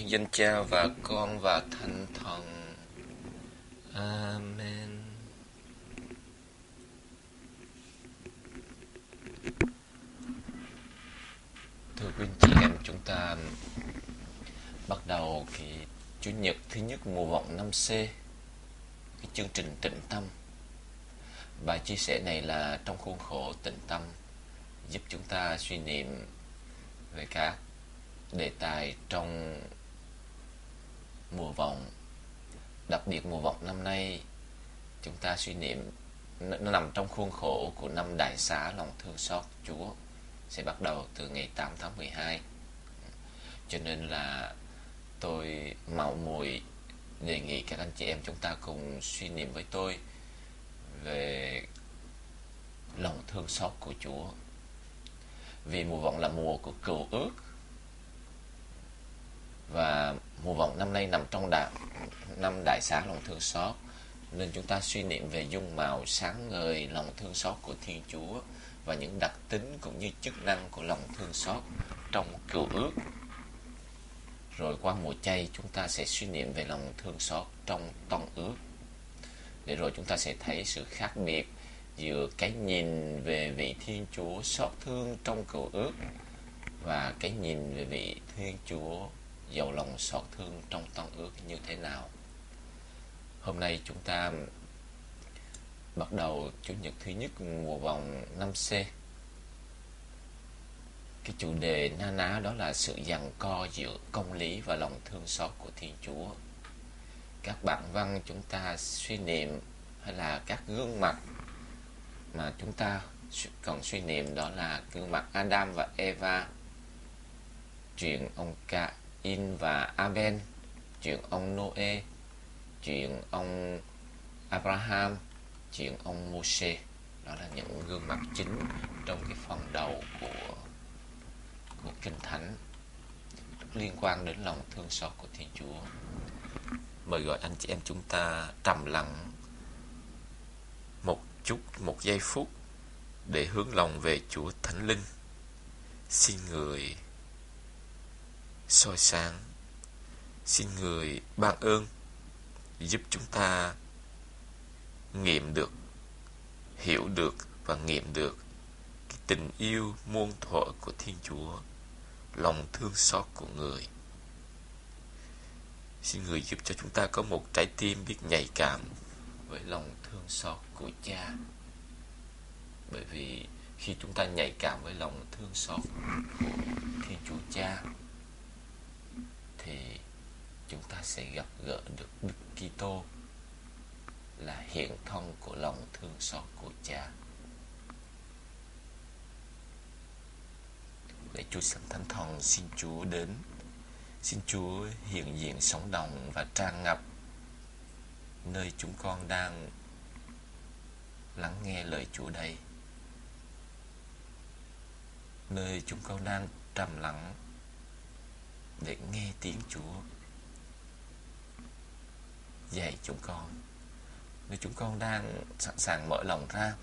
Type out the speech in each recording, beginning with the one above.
nhân danh Cha và Con và Thánh Thần. Amen. Thưa quý anh chị em, chúng ta bắt đầu cái Chủ nhật thứ nhất mùa vọng 5C, cái chương trình tịnh tâm. Bài chia sẻ này là trong khuôn khổ tịnh tâm giúp chúng ta suy niệm về các đề tài trong mùa vọng, đặc biệt mùa vọng năm nay, chúng ta suy niệm nó nằm trong khuôn khổ của năm đại xá lòng thương xót, Chúa sẽ bắt đầu từ ngày 8 tháng 12 cho nên là tôi mạo muội đề nghị các anh chị em chúng ta cùng suy niệm với tôi về lòng thương xót của Chúa. Vì mùa vọng là mùa của cựu ước và mùa vọng năm nay nằm trong đại, năm đại xá lòng thương xót nên chúng ta suy niệm về dung màu sáng ngời lòng thương xót của Thiên Chúa và những đặc tính cũng như chức năng của lòng thương xót trong cựu ước. Rồi qua mùa chay chúng ta sẽ suy niệm về lòng thương xót trong tông ước. Để rồi chúng ta sẽ thấy sự khác biệt giữa cái nhìn về vị Thiên Chúa xót thương trong cựu ước và cái nhìn về vị Thiên Chúa giàu lòng xót thương trong tân ước như thế nào. Hôm nay chúng ta bắt đầu chủ nhật thứ nhất mùa vòng 5C cái chủ đề na ná đó là sự giằng co giữa công lý và lòng thương xót của Thiên Chúa. Các bản văn chúng ta suy niệm hay là các gương mặt mà chúng ta cần suy niệm đó là gương mặt Adam và Eva. Chuyện ông Ca In và Abel, chuyện ông Noe, chuyện ông Abraham, chuyện ông Moshe. Đó là những gương mặt chính trong cái phần đầu của của Kinh Thánh liên quan đến lòng thương xót của Thiên Chúa. Mời gọi anh chị em chúng ta trầm lặng một chút, một giây phút để hướng lòng về Chúa Thánh Linh. Xin người soi sáng. Xin người ban ơn, giúp chúng ta nghiệm được, hiểu được và nghiệm được cái tình yêu muôn thuở của thiên chúa, lòng thương xót của người. Xin người giúp cho chúng ta có một trái tim biết nhạy cảm với lòng thương xót của cha. Bởi vì khi chúng ta nhạy cảm với lòng thương xót của thiên chúa cha thì chúng ta sẽ gặp gỡ được Đức Kitô là hiện thân của lòng thương xót của Cha. Để Chúa Sanh Thánh Thần xin Chúa đến, xin Chúa hiện diện sống động và tràn ngập nơi chúng con đang lắng nghe lời Chúa đây. Nơi chúng con đang trầm lặng để nghe tiếng Chúa. Dạy chúng con. Nếu chúng con đang sẵn sàng mở lòng ra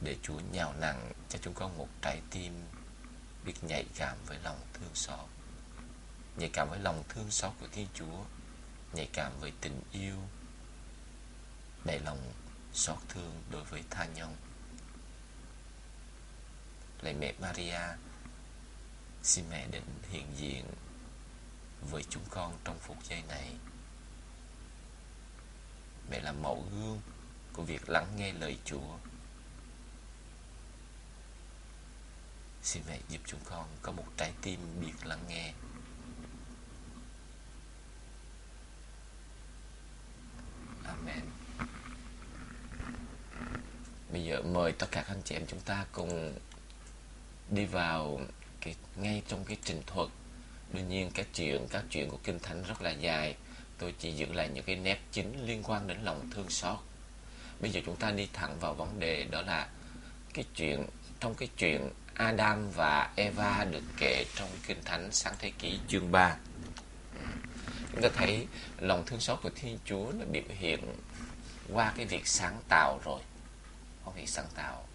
để Chúa nhào nặng cho chúng con một trái tim biết nhạy cảm với lòng thương xót. Nhạy cảm với lòng thương xót của Thiên Chúa, nhạy cảm với tình yêu, đầy lòng xót thương đối với tha nhân. Lạy mẹ Maria Xin mẹ đến hiện diện với chúng con trong phút giây này. Mẹ là mẫu gương của việc lắng nghe lời Chúa. Xin mẹ giúp chúng con có một trái tim biết lắng nghe. Amen. Bây giờ mời tất cả anh chị em chúng ta cùng đi vào cái, ngay trong cái trình thuật. Đương nhiên các chuyện các chuyện của kinh thánh rất là dài. Tôi chỉ giữ lại những cái nét chính liên quan đến lòng thương xót. Bây giờ chúng ta đi thẳng vào vấn đề, đó là cái chuyện, trong cái chuyện Adam và Eva được kể trong kinh thánh sáng thế kỷ chương 3 chúng ta thấy lòng thương xót của Thiên Chúa nó biểu hiện qua cái việc sáng tạo rồi. Có việc sáng tạo.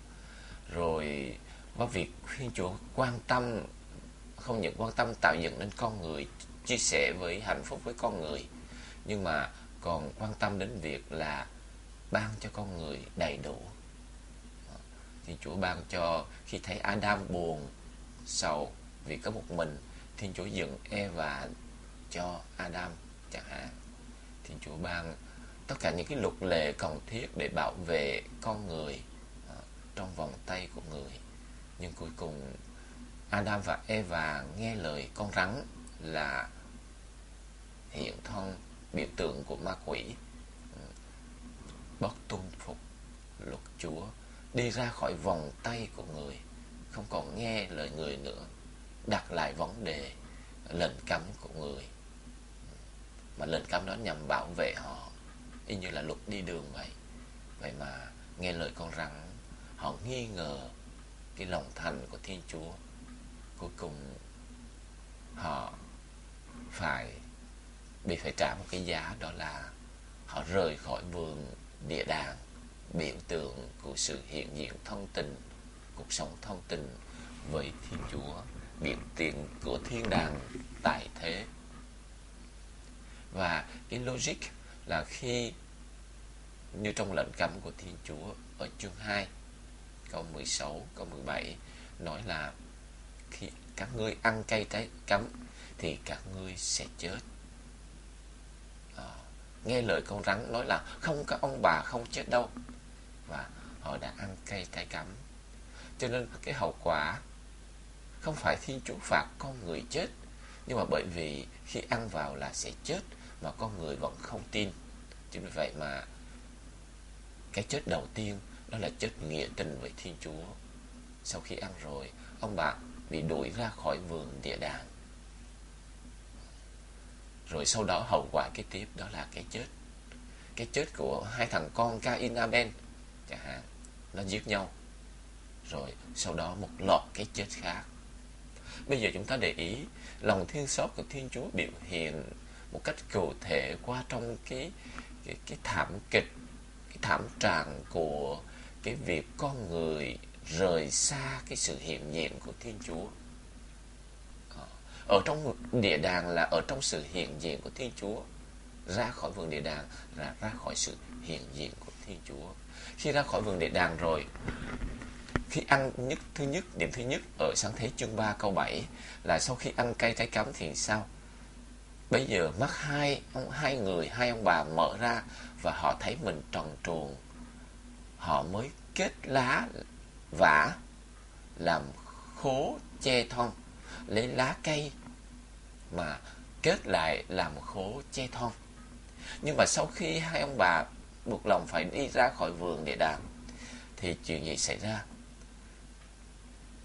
Rồi qua việc khuyên Chúa quan tâm, không những quan tâm tạo dựng nên con người, chia sẻ với hạnh phúc với con người, nhưng mà còn quan tâm đến việc là ban cho con người đầy đủ. Thiên Chúa ban cho khi thấy Adam buồn, sầu vì có một mình Thiên Chúa dựng Eva cho Adam chẳng hạn. Thiên Chúa ban tất cả những cái luật lệ cần thiết để bảo vệ con người à, trong vòng tay của người nhưng cuối cùng, Adam và Eva nghe lời con rắn là hiện thân, biểu tượng của ma quỷ. Bất tuân phục luật Chúa, đi ra khỏi vòng tay của người, không còn nghe lời người nữa, đặt lại vấn đề, lệnh cấm của người. Mà lệnh cấm đó nhằm bảo vệ họ, y như là luật đi đường vậy. Vậy mà nghe lời con rắn, họ nghi ngờ cái lòng thành của thiên chúa. Cuối cùng họ phải, bị phải trả một cái giá, đó là họ rời khỏi vườn địa đàng, biểu tượng của sự hiện diện thông tình cuộc sống thông tình với thiên chúa, biểu tượng của thiên đàng tại thế. Và cái logic là khi như trong lệnh cấm của Thiên Chúa ở chương 2 câu 16 câu 17 nói là khi các ngươi ăn cây trái cấm thì các ngươi sẽ chết. À, nghe lời con rắn nói là không có ông bà không chết đâu. Và họ đã ăn cây trái cấm. Cho nên cái hậu quả không phải Thiên Chúa phạt con người chết nhưng mà bởi vì khi ăn vào là sẽ chết mà con người vẫn không tin. Chính vì vậy mà cái chết đầu tiên đó là chất nghĩa tình với Thiên Chúa. Sau khi ăn rồi ông bạn bị đuổi ra khỏi vườn địa đàng. Rồi sau đó hậu quả kế tiếp đó là cái chết. Cái chết của hai thằng con Cain Abel chẳng hạn. Nó giết nhau. Rồi sau đó một loạt cái chết khác. Bây giờ chúng ta để ý lòng thương xót của Thiên Chúa biểu hiện một cách cụ thể qua trong cái cái, cái thảm kịch cái thảm trạng của cái việc con người rời xa cái sự hiện diện của Thiên Chúa. Ờ, ở trong địa đàng là ở trong sự hiện diện của Thiên Chúa, ra khỏi vườn địa đàng là ra khỏi sự hiện diện của Thiên Chúa. Khi ra khỏi vườn địa đàng rồi, khi ăn nhất thứ nhất, điểm thứ nhất ở sáng thế chương 3 câu 7 là sau khi ăn cây trái cấm thì sao? Bây giờ mắt hai ông hai người, hai ông bà mở ra và họ thấy mình tròn truồng họ mới kết lá vả làm khố che thon. Lấy lá cây mà kết lại làm khố che thon. Nhưng mà sau khi hai ông bà buộc lòng phải đi ra khỏi vườn để đàm thì chuyện gì xảy ra?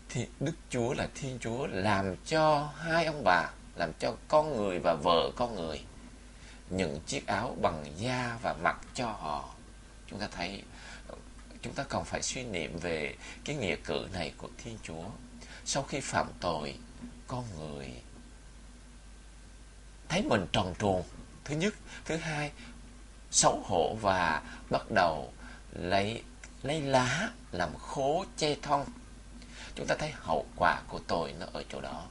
Thì Đức Chúa là Thiên Chúa làm cho hai ông bà, làm cho con người và vợ con người những chiếc áo bằng da và mặc cho họ. Chúng ta thấy chúng ta còn phải suy niệm về cái nghĩa cử này của Thiên Chúa. Sau khi phạm tội, con người thấy mình tròn truồng. Thứ nhất, thứ hai, xấu hổ và bắt đầu lấy lấy lá làm khố che thân chúng ta thấy hậu quả của tội nó ở chỗ đó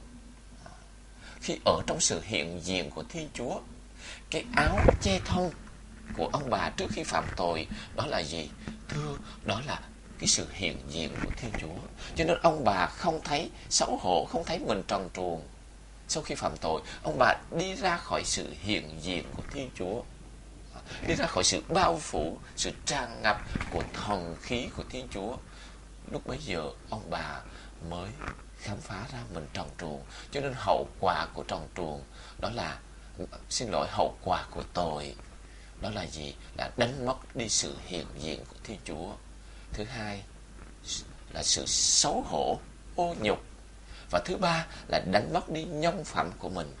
khi ở trong sự hiện diện của thiên chúa cái áo che thân của ông bà trước khi phạm tội đó là gì thưa, đó là cái sự hiện diện của thiên chúa. Cho nên ông bà không thấy xấu hổ, không thấy mình tròn truồng sau khi phạm tội. Ông bà đi ra khỏi sự hiện diện của thiên chúa, đi ra khỏi sự bao phủ, sự tràn ngập của thần khí của thiên chúa. Lúc bấy giờ, ông bà mới khám phá ra mình tròn truồng. Cho nên hậu quả của tròn truồng đó là, xin lỗi, hậu quả của tội đó là gì? Là đánh mất đi sự hiện diện của thiên chúa. Thứ hai là sự xấu hổ ô nhục. Và thứ ba là đánh mất đi nhân phẩm của mình.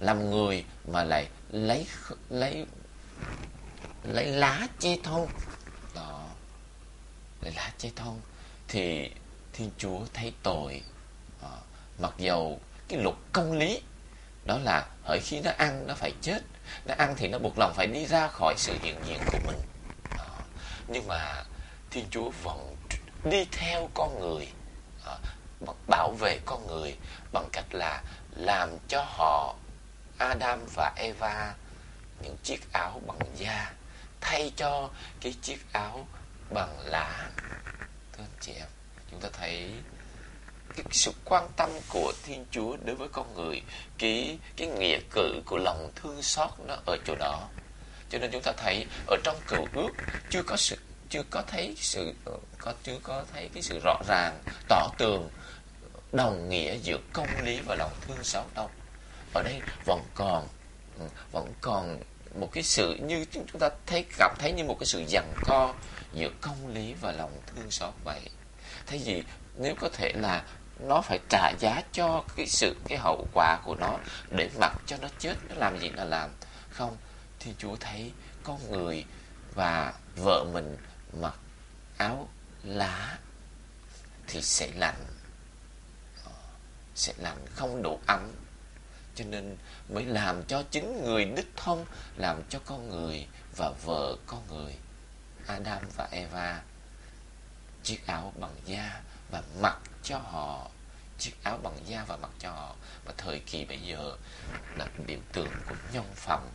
Làm người mà lại lấy lấy lấy lá che thông đó. Lấy lá che thông thì thiên chúa thấy tội. À, mặc dầu cái luật công lý đó là hỡi khi nó ăn nó phải chết. Nó ăn thì nó buộc lòng phải đi ra khỏi sự hiện diện của mình. À, nhưng mà thiên chúa vẫn đi theo con người à, bảo vệ con người bằng cách là làm cho họ Adam và Eva những chiếc áo bằng da thay cho cái chiếc áo bằng lá. Thưa anh chị em chúng ta thấy cái sự quan tâm của Thiên Chúa đối với con người, cái cái nghĩa cử của lòng thương xót nó ở chỗ đó. Cho nên chúng ta thấy ở trong cựu ước chưa có sự, chưa có thấy sự, có, chưa có thấy cái sự rõ ràng, tỏ tường, đồng nghĩa giữa công lý và lòng thương xót đâu. Ở đây vẫn còn vẫn còn một cái sự như chúng ta thấy, cảm thấy như một cái sự giằng co giữa công lý và lòng thương xót vậy. Thế gì? Nếu có thể là nó phải trả giá cho cái sự, cái hậu quả của nó để mặc cho nó chết. Nó làm gì là làm. Không, thì chúa thấy con người và vợ mình mặc áo lá thì sẽ lạnh ờ, sẽ lạnh không đủ ấm. Cho nên mới làm cho chính người đích thông làm cho con người và vợ con người, Adam và Eva, chiếc áo bằng da và mặc cho họ chiếc áo bằng da và mặc cho họ. Và thời kỳ bây giờ là biểu tượng của nhân phẩm.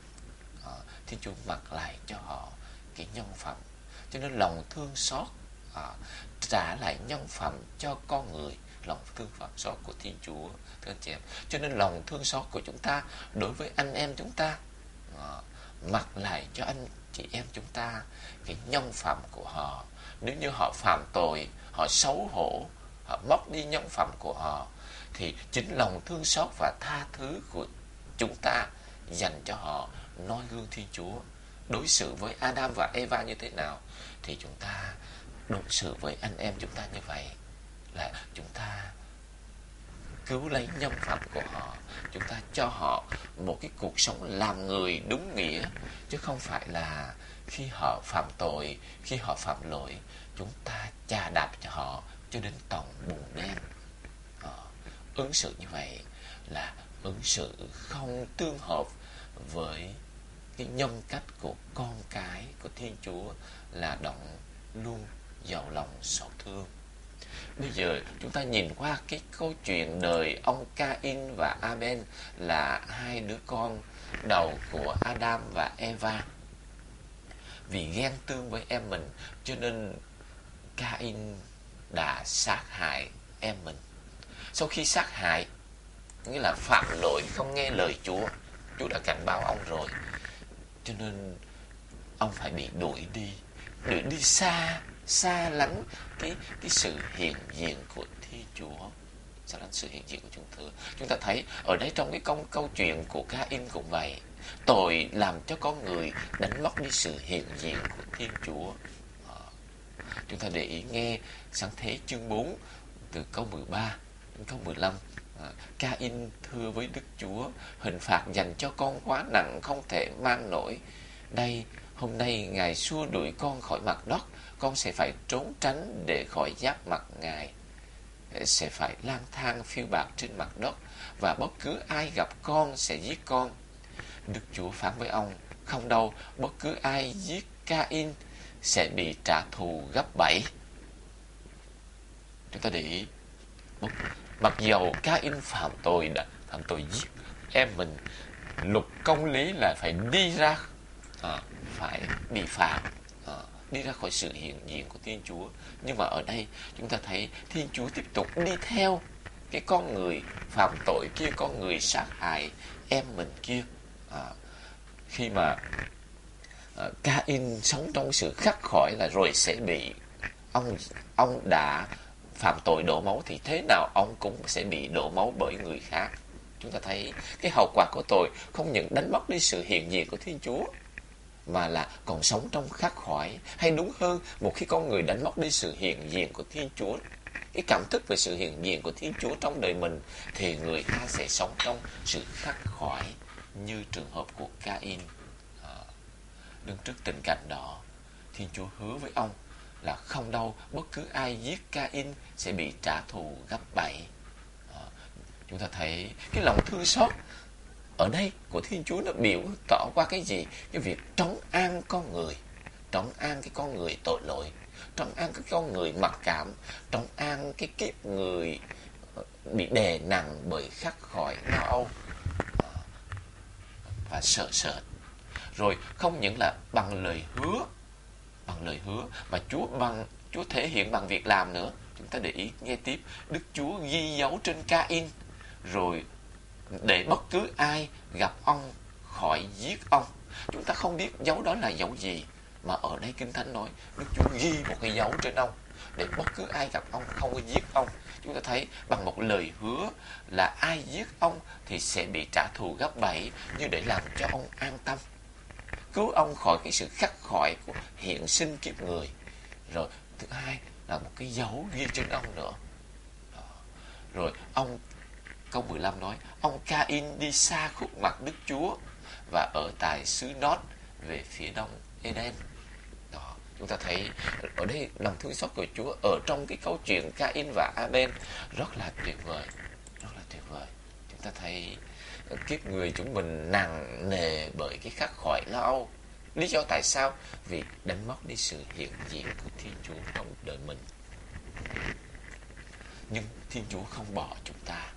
À, Thiên Chúa mặc lại cho họ cái nhân phẩm. Cho nên lòng thương xót à, trả lại nhân phẩm cho con người. Lòng thương phẩm xót của Thiên Chúa thưa anh chị em. Cho nên lòng thương xót của chúng ta đối với anh em chúng ta à, mặc lại cho anh chị em chúng ta cái nhân phẩm của họ. Nếu như họ phạm tội họ xấu hổ, họ mất đi nhân phẩm của họ, thì chính lòng thương xót và tha thứ của chúng ta dành cho họ, noi gương Thiên Chúa. Đối xử với Adam và Eva như thế nào thì chúng ta, đối xử với anh em chúng ta như vậy là chúng ta cứu lấy nhân phẩm của họ, chúng ta cho họ một cái cuộc sống làm người đúng nghĩa, chứ không phải là khi họ phạm tội, khi họ phạm lỗi chúng ta chà đạp cho họ cho đến tận bùn đen à, ứng xử như vậy là ứng xử không tương hợp với cái nhân cách của con cái của Thiên Chúa là động luôn giàu lòng xót thương Bây giờ chúng ta nhìn qua cái câu chuyện đời ông Cain và Abel là hai đứa con đầu của Adam và Eva. Vì ghen tương với em mình cho nên Cain đã sát hại em mình. Sau khi sát hại, nghĩa là phạm lỗi không nghe lời Chúa, Chúa đã cảnh báo ông rồi. Cho nên ông phải bị đuổi đi, đuổi đi xa xa lánh cái cái sự hiện diện của Thiên Chúa xa lánh sự hiện diện của chúng thừa. chúng ta thấy ở đây trong cái câu câu chuyện của Cain cũng vậy tội làm cho con người đánh mất đi sự hiện diện của Thiên Chúa chúng ta để ý nghe sáng thế chương 4 từ câu 13 đến câu 15 à, Ca-in thưa với Đức Chúa hình phạt dành cho con quá nặng không thể mang nổi. Đây hôm nay ngài xua đuổi con khỏi mặt đất con sẽ phải trốn tránh để khỏi giáp mặt Ngài, sẽ phải lang thang phiêu bạc trên mặt đất, và bất cứ ai gặp con sẽ giết con. Đức Chúa phán với ông, không đâu, bất cứ ai giết ca-in sẽ bị trả thù gấp bảy. Chúng ta để ý, mặc dầu Cain phạm tội đã phạm tội giết em mình, luật công lý là phải đi ra, à, phải bị phạt à, đi ra khỏi sự hiện diện của Thiên Chúa. Nhưng mà ở đây chúng ta thấy Thiên Chúa tiếp tục đi theo cái con người phạm tội kia, con người sát hại em mình kia. À, khi mà Ờ, Cain sống trong sự khắc khỏi là rồi sẽ bị ông ông đã phạm tội đổ máu thì thế nào ông cũng sẽ bị đổ máu bởi người khác. Chúng ta thấy cái hậu quả của tội không những đánh mất đi sự hiện diện của Thiên Chúa, mà là còn sống trong khắc khoải hay đúng hơn, một khi con người đánh mất đi sự hiện diện của Thiên Chúa, cái cảm thức về sự hiện diện của Thiên Chúa trong đời mình, thì người ta sẽ sống trong sự khắc khoải như trường hợp của Cain đứng trước tình cảnh đó Thiên Chúa hứa với ông là không đâu bất cứ ai giết Cain sẽ bị trả thù gấp bảy à, chúng ta thấy cái lòng thương xót ở đây của Thiên Chúa nó biểu tỏ qua cái gì? Cái việc trấn an con người, trấn an cái con người tội lỗi, trấn an cái con người mặc cảm, trấn an cái kiếp người ờ, bị đè nặng bởi khắc khỏi lo âu. Ờ, và sợ sệt. Rồi không những là bằng lời hứa, bằng lời hứa mà Chúa bằng Chúa thể hiện bằng việc làm nữa. Chúng ta để ý nghe tiếp, Đức Chúa ghi dấu trên Ca-in. Rồi để bất cứ ai gặp ông khỏi giết ông. Chúng ta không biết dấu đó là dấu gì mà ở đây Kinh Thánh nói Đức Chúa ghi một cái dấu trên ông. Để bất cứ ai gặp ông không có giết ông. Chúng ta thấy bằng một lời hứa là ai giết ông thì sẽ bị trả thù gấp bảy như để làm cho ông an tâm cứu ông khỏi cái sự khắc khỏi của hiện sinh kiếp người. Rồi, thứ hai là một cái dấu ghi trên ông nữa. Rồi, ông, câu 15 nói, ông Cain đi xa khúc mặt Đức Chúa và ở tại xứ Nốt về phía đông Eden đó, chúng ta thấy ở đây lòng thương xót của Chúa ở trong cái câu chuyện Cain và Abel rất là tuyệt vời, rất là tuyệt vời. Chúng ta thấy kiếp người chúng mình nặng nề bởi cái khắc khỏi lo âu. Lý do tại sao? Vì đánh mất đi sự hiện diện của Thiên Chúa trong đời mình. Nhưng Thiên Chúa không bỏ chúng ta.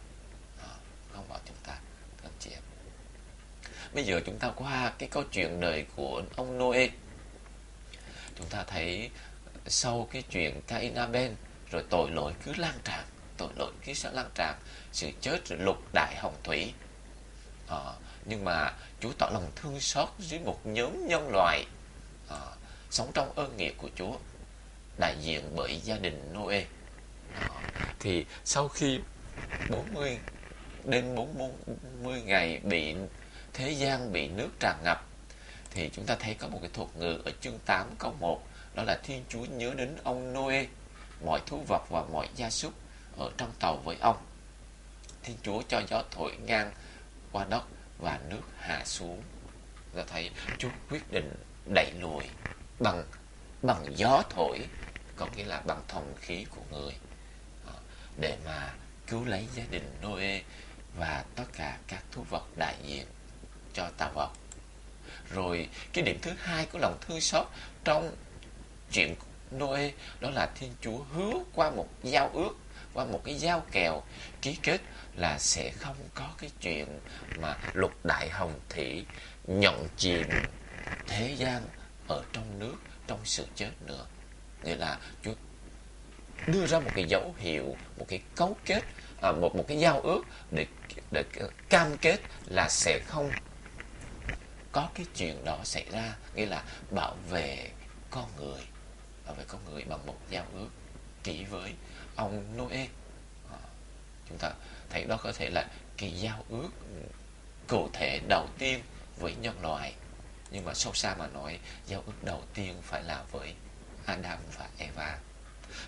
À, không bỏ chúng ta, các chị em. Bây giờ chúng ta qua cái câu chuyện đời của ông Noe chúng ta thấy sau cái chuyện Cain Abel rồi tội lỗi cứ lan tràn, tội lỗi cứ sẽ lan tràn. Sự chết rồi lục đại hồng thủy à, nhưng mà Chúa tỏ lòng thương xót dưới một nhóm nhân loại à, sống trong ơn nghĩa của Chúa đại diện bởi gia đình Noe. À, thì sau khi 40 đến 40 ngày bị thế gian bị nước tràn ngập thì chúng ta thấy có một cái thuật ngữ ở chương 8 câu 1 đó là Thiên Chúa nhớ đến ông Noe mọi thú vật và mọi gia súc ở trong tàu với ông. Thiên Chúa cho gió thổi ngang qua đất và nước hạ xuống. Ta thấy Chúa quyết định đẩy lùi bằng bằng gió thổi, có nghĩa là bằng thông khí của người à, để mà cứu lấy gia đình Noe và tất cả các thú vật đại diện cho tàu vật. Rồi cái điểm thứ hai của lòng thương xót trong chuyện Noe, đó là Thiên Chúa hứa qua một giao ước qua một cái giao kèo ký kết là sẽ không có cái chuyện mà lục đại hồng thủy nhận chìm thế gian ở trong nước trong sự chết nữa. Nghĩa là Chúa đưa ra một cái dấu hiệu một cái cấu kết à, một một cái giao ước để để cam kết là sẽ không có cái chuyện đó xảy ra. Nghĩa là bảo vệ con người bảo vệ con người bằng một giao ước ký với ông Noe. À, chúng ta thấy đó có thể là cái giao ước cụ thể đầu tiên với nhân loại. Nhưng mà sâu xa mà nói giao ước đầu tiên phải là với Adam và Eva.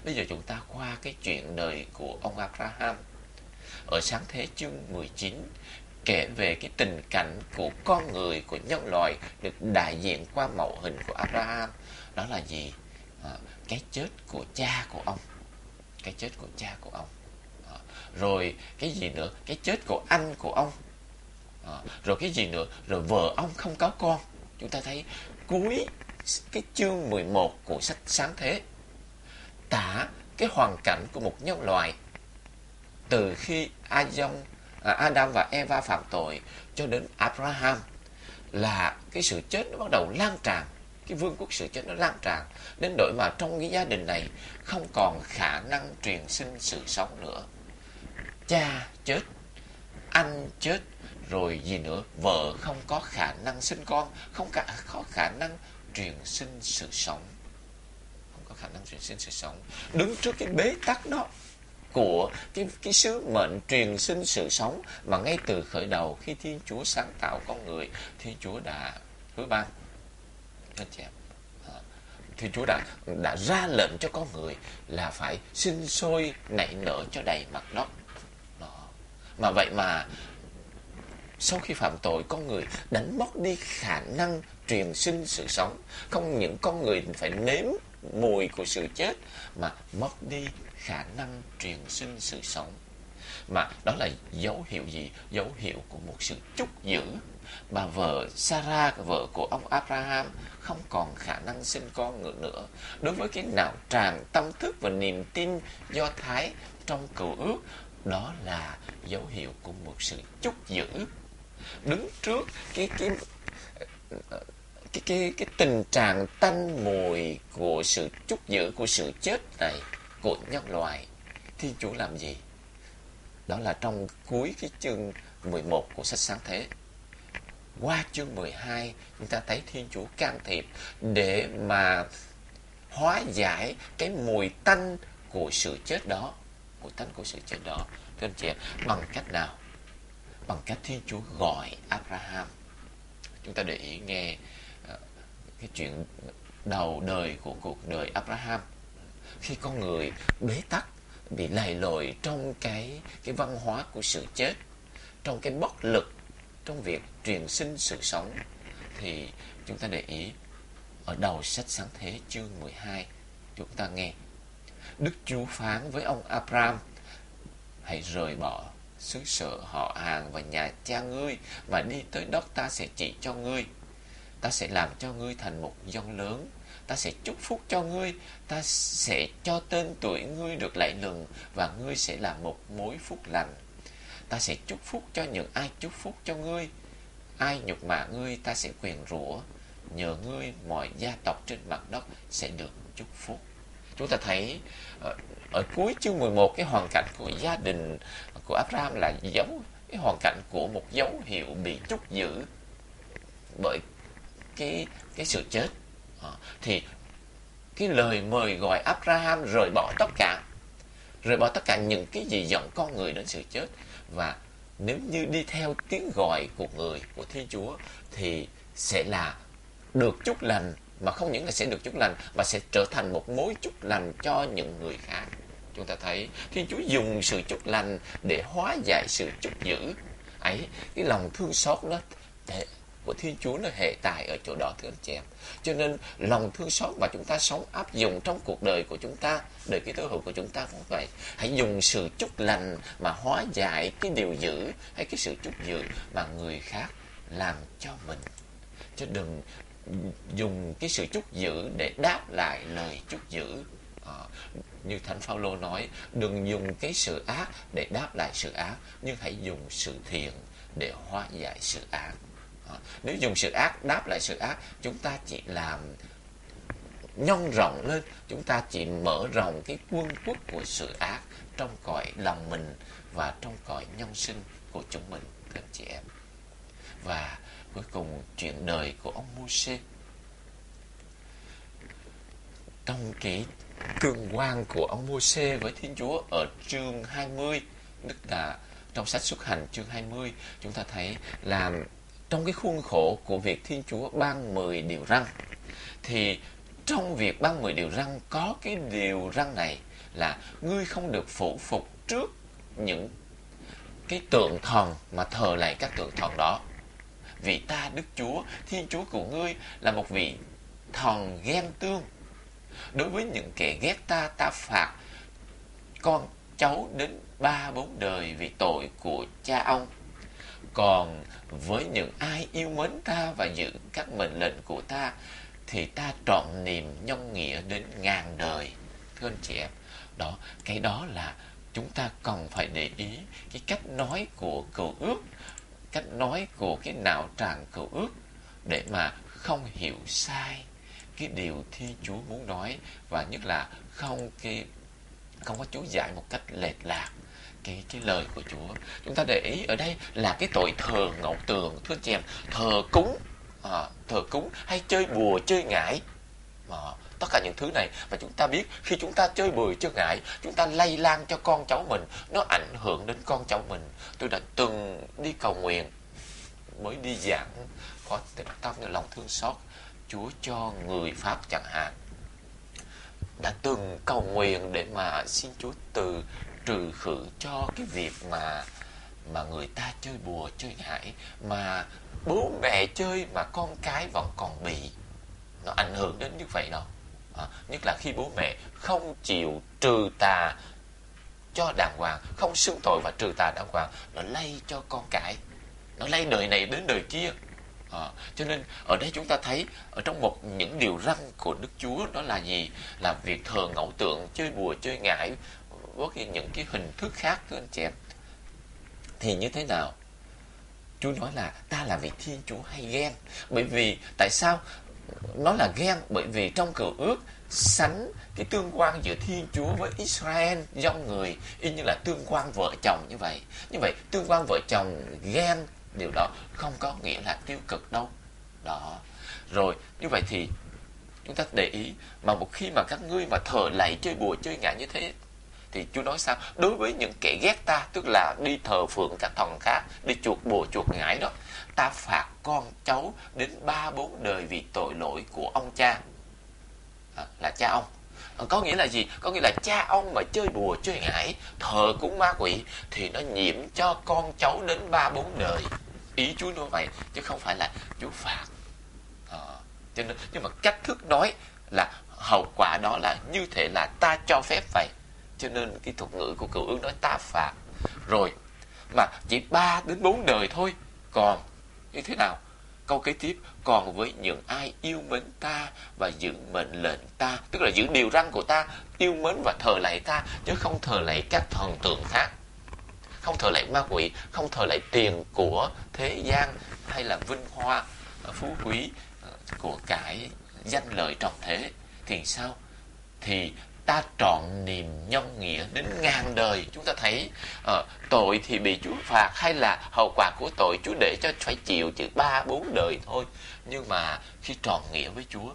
Bây giờ chúng ta qua cái chuyện đời của ông Abraham. Ở sáng thế chương 19 kể về cái tình cảnh của con người của nhân loại được đại diện qua mẫu hình của Abraham. Đó là gì? À, cái chết của cha của ông cái chết của cha của ông. À, rồi cái gì nữa? Cái chết của anh của ông. À, rồi cái gì nữa? Rồi vợ ông không có con. Chúng ta thấy cuối cái chương 11 của sách sáng thế tả cái hoàn cảnh của một nhân loại từ khi Adam À, Adam và Eva phạm tội cho đến Abraham là cái sự chết nó bắt đầu lan tràn cái vương quốc sự chết nó lan tràn. Đến nỗi mà trong cái gia đình này không còn khả năng truyền sinh sự sống nữa. Cha chết anh chết rồi gì nữa? Vợ không có khả năng sinh con không cả có khả năng truyền sinh sự sống. Không có khả năng truyền sinh sự sống. Đứng trước cái bế tắc đó của cái cái sứ mệnh truyền sinh sự sống mà ngay từ khởi đầu khi Thiên Chúa sáng tạo con người, Thiên Chúa đã hứa ban. Anh chị em. thì Chúa đã đã ra lệnh cho con người là phải sinh sôi nảy nở cho đầy mặt đất. Đó. Mà vậy mà, sau khi phạm tội, con người đánh mất đi khả năng truyền sinh sự sống không những con người phải nếm mùi của sự chết, mà mất đi khả năng truyền sinh sự sống mà đó là dấu hiệu gì dấu hiệu của một sự chúc giữ bà vợ Sarah, vợ của ông Abraham không còn khả năng sinh con nữa đối với cái nào tràn tâm thức và niềm tin do thái trong cầu ước, đó là dấu hiệu của một sự chúc giữ đứng trước cái cái cái cái cái tình trạng tanh mùi của sự chúc giữ, của sự chết này của nhân loại Thiên Chúa làm gì? Đó là trong cuối cái chương 11 của sách sáng thế. Qua chương 12 chúng ta thấy Thiên Chúa can thiệp để mà hóa giải cái mùi tanh của sự chết đó. Mùi tanh của sự chết đó. Thưa anh chị bằng cách nào? Bằng cách Thiên Chúa gọi Abraham. Chúng ta để ý nghe ờ, cái chuyện đầu đời của cuộc đời Abraham khi con người bế tắc, bị lầy lội trong cái cái văn hóa của sự chết, trong cái bất lực trong việc truyền sinh sự sống, thì chúng ta để ý ở đầu sách sáng thế chương 12 chúng ta nghe. Đức Chúa phán với ông Abraham, hãy rời bỏ xứ sở họ hàng và nhà cha ngươi mà đi tới đất ta sẽ chỉ cho ngươi. Ta sẽ làm cho ngươi thành một dân lớn. Ta sẽ chúc phúc cho ngươi. Ta sẽ cho tên tuổi ngươi được lại lừng và ngươi sẽ là một mối phúc lành. Ta sẽ chúc phúc cho những ai chúc phúc cho ngươi ai nhục mạ ngươi ta sẽ quyền rủa nhờ ngươi mọi gia tộc trên mặt đất sẽ được chúc phúc. Chúng ta thấy ở, ở cuối chương 11 cái hoàn cảnh của gia đình của Abraham là giống cái hoàn cảnh của một dấu hiệu bị chúc giữ bởi cái cái sự chết. À, thì cái lời mời gọi Abraham rời bỏ tất cả rời bỏ tất cả những cái gì dẫn con người đến sự chết và nếu như đi theo tiếng gọi của người, của Thiên Chúa, thì sẽ là được chúc lành, mà không những là sẽ được chúc lành, mà sẽ trở thành một mối chúc lành cho những người khác. Chúng ta thấy Thiên Chúa dùng sự chúc lành để hóa giải sự chúc dữ ấy. Cái lòng thương xót nó của Thiên Chúa nó hệ tài ở chỗ đó thưa anh chị em. Cho nên lòng thương xót mà chúng ta sống áp dụng trong cuộc đời của chúng ta, đời cái tối hữu của chúng ta cũng vậy. Hãy dùng sự chúc lành mà hóa giải cái điều dữ hay cái sự chúc dữ mà người khác làm cho mình. Chứ đừng dùng cái sự chúc dữ để đáp lại lời chúc dữ à, như thánh phaolô nói đừng dùng cái sự ác để đáp lại sự ác nhưng hãy dùng sự thiện để hóa giải sự ác Ờ, nếu dùng sự ác, đáp lại sự ác, chúng ta chỉ làm nhân rộng lên, chúng ta chỉ mở rộng cái quân quốc của sự ác trong cõi lòng mình và trong cõi nhân sinh của chúng mình các chị em. Và cuối cùng, chuyện đời của ông Moses trong cái tương quan của ông Moses với Thiên Chúa ở chương 20 tức là trong sách xuất hành chương 20 chúng ta thấy là trong cái khuôn khổ của việc Thiên Chúa ban 10 điều răn thì trong việc ban 10 điều răn có cái điều răn này là ngươi không được phụ phục trước những cái tượng thần mà thờ lại các tượng thần đó. Vì ta Đức Chúa, Thiên Chúa của ngươi là một vị thần ghen tương. Đối với những kẻ ghét ta, ta phạt con cháu đến ba bốn đời vì tội của cha ông còn với những ai yêu mến ta và giữ các mệnh lệnh của ta, thì ta trọn niềm nhân nghĩa đến ngàn đời. Thưa anh chị em, đó, cái đó là chúng ta cần phải để ý cái cách nói của cầu ước, cách nói của cái não tràng cầu ước để mà không hiểu sai cái điều thiên chúa muốn nói và nhất là không cái, không có chú giải một cách lệch lạc cái cái lời của Chúa. Chúng ta để ý ở đây là cái tội thờ ngẫu tường, thưa chị em, thờ cúng, à, thờ cúng hay chơi bùa, chơi ngải. À, tất cả những thứ này và chúng ta biết khi chúng ta chơi bùa chơi ngải chúng ta lây lan cho con cháu mình nó ảnh hưởng đến con cháu mình tôi đã từng đi cầu nguyện mới đi giảng có tình tâm và lòng thương xót chúa cho người pháp chẳng hạn đã từng cầu nguyện để mà xin chúa từ trừ khử cho cái việc mà mà người ta chơi bùa chơi ngải mà bố mẹ chơi mà con cái vẫn còn bị nó ảnh hưởng đến như vậy đâu. À, nhất là khi bố mẹ không chịu trừ tà cho đàng hoàng không xưng tội và trừ tà đàng hoàng nó lây cho con cái. Nó lây đời này đến đời kia. À, cho nên ở đây chúng ta thấy ở trong một những điều răn của đức chúa đó là gì? Là việc thờ ngẫu tượng chơi bùa chơi ngải với những cái hình thức khác thưa anh chị em thì như thế nào Chúa nói là ta là vị Thiên Chúa hay ghen. Bởi vì tại sao nó là ghen? Bởi vì trong cựu ước, sánh cái tương quan giữa Thiên Chúa với Israel do người, y như là tương quan vợ chồng như vậy. Như vậy, tương quan vợ chồng ghen, điều đó không có nghĩa là tiêu cực đâu. Đó. Rồi, như vậy thì chúng ta để ý, mà một khi mà các ngươi mà thờ lạy chơi bùa chơi ngại như thế thì Chúa nói sao? Đối với những kẻ ghét ta tức là đi thờ phượng các thần khác đi chuột bùa chuột ngải đó ta phạt con cháu đến ba bốn đời vì tội lỗi của ông cha. À, là cha ông. À, có nghĩa là gì? Có nghĩa là cha ông mà chơi bùa chơi ngải thờ cúng ma quỷ thì nó nhiễm cho con cháu đến ba bốn đời. Ý Chúa nói vậy chứ không phải là Chúa phạt. À, cho nên nhưng mà cách thức nói là hậu quả đó là như thế là ta cho phép vậy cho nên cái thuật ngữ của cựu ước nói ta phạt. Rồi, mà chỉ 3 đến 4 đời thôi. Còn, như thế nào? Câu kế tiếp, còn với những ai yêu mến ta và giữ mệnh lệnh ta, tức là giữ điều răn của ta, yêu mến và thờ lạy ta, chứ không thờ lạy các thần tượng khác. Không thờ lạy ma quỷ, không thờ lạy tiền của thế gian hay là vinh hoa ờ, phú quý ờ, của cải danh lợi trọng thế. Thì sao? Thì ta trọn niềm nhân nghĩa đến ngàn đời. Chúng ta thấy uh, tội thì bị chúa phạt hay là hậu quả của tội chúa để cho phải chịu chỉ ba bốn đời thôi. Nhưng mà khi trọn nghĩa với chúa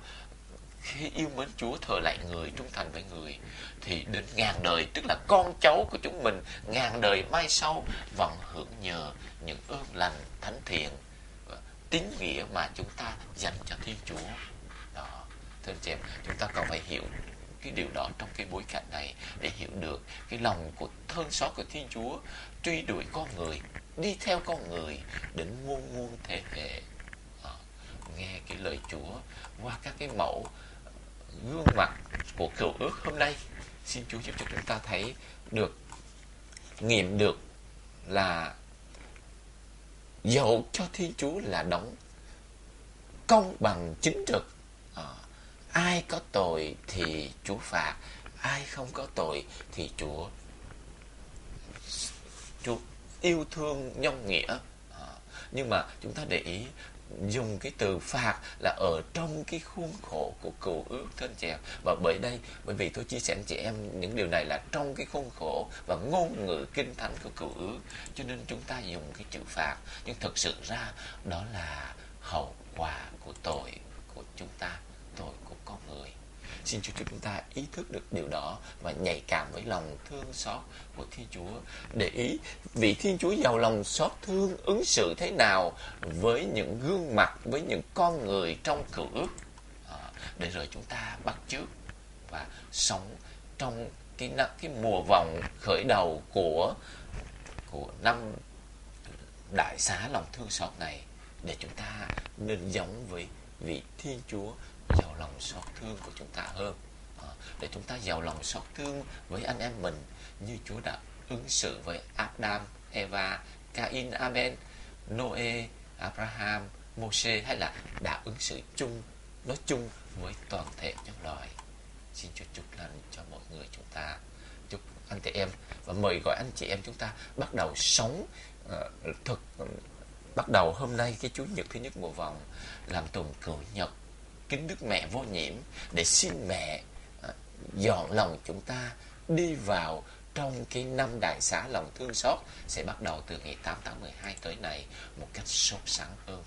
khi yêu mến chúa thờ lại người trung thành với người thì đến ngàn đời tức là con cháu của chúng mình ngàn đời mai sau vẫn hưởng nhờ những ơn lành thánh thiện tín nghĩa mà chúng ta dành cho thiên chúa. Đó thưa anh chị em chúng ta cần phải hiểu cái điều đó trong cái bối cảnh này để hiểu được cái lòng của thương xót của Thiên Chúa truy đuổi con người đi theo con người đến muôn muôn thế hệ. À, nghe cái lời Chúa qua các cái mẫu gương mặt của cựu ước hôm nay xin Chúa giúp cho chúng ta thấy được nghiệm được là dầu cho Thiên Chúa là đóng công bằng chính trực. À, ai có tội thì Chúa phạt, ai không có tội thì Chúa Chúa yêu thương nhân nghĩa. À, nhưng mà chúng ta để ý, dùng cái từ phạt là ở trong cái khuôn khổ của cựu ước thân chèo và bởi đây, bởi vì tôi chia sẻ với chị em những điều này là trong cái khuôn khổ và ngôn ngữ kinh thánh của cựu ước. Cho nên chúng ta dùng cái chữ phạt, nhưng thực sự ra đó là hậu quả của tội của chúng ta con người. Xin Chúa cho chúng ta ý thức được điều đó và nhạy cảm với lòng thương xót của Thiên Chúa. Để ý vị Thiên Chúa giàu lòng xót thương ứng xử thế nào với những gương mặt với những con người trong cựu ước. À, để rồi chúng ta bắt chước và sống trong cái cái mùa vòng khởi đầu của của năm đại xá lòng thương xót này. Để chúng ta nên giống với vị Thiên Chúa giàu lòng xót thương của chúng ta hơn à, để chúng ta giàu lòng xót thương với anh em mình như Chúa đã ứng xử với Adam, Eva, Cain, Abel, Noe, Abraham, Moses hay là đã ứng xử chung nói chung với toàn thể nhân loại. Xin Chúa chúc lành cho mọi người chúng ta, chúc anh chị em và mời gọi anh chị em chúng ta bắt đầu sống uh, thực bắt đầu hôm nay cái Chủ nhật thứ nhất mùa vòng làm tuần cửu nhật kính Đức Mẹ vô nhiễm để xin mẹ à, dọn lòng chúng ta đi vào trong cái năm đại xá lòng thương xót sẽ bắt đầu từ ngày 8 tháng 12 tới này một cách sốt sắng hơn.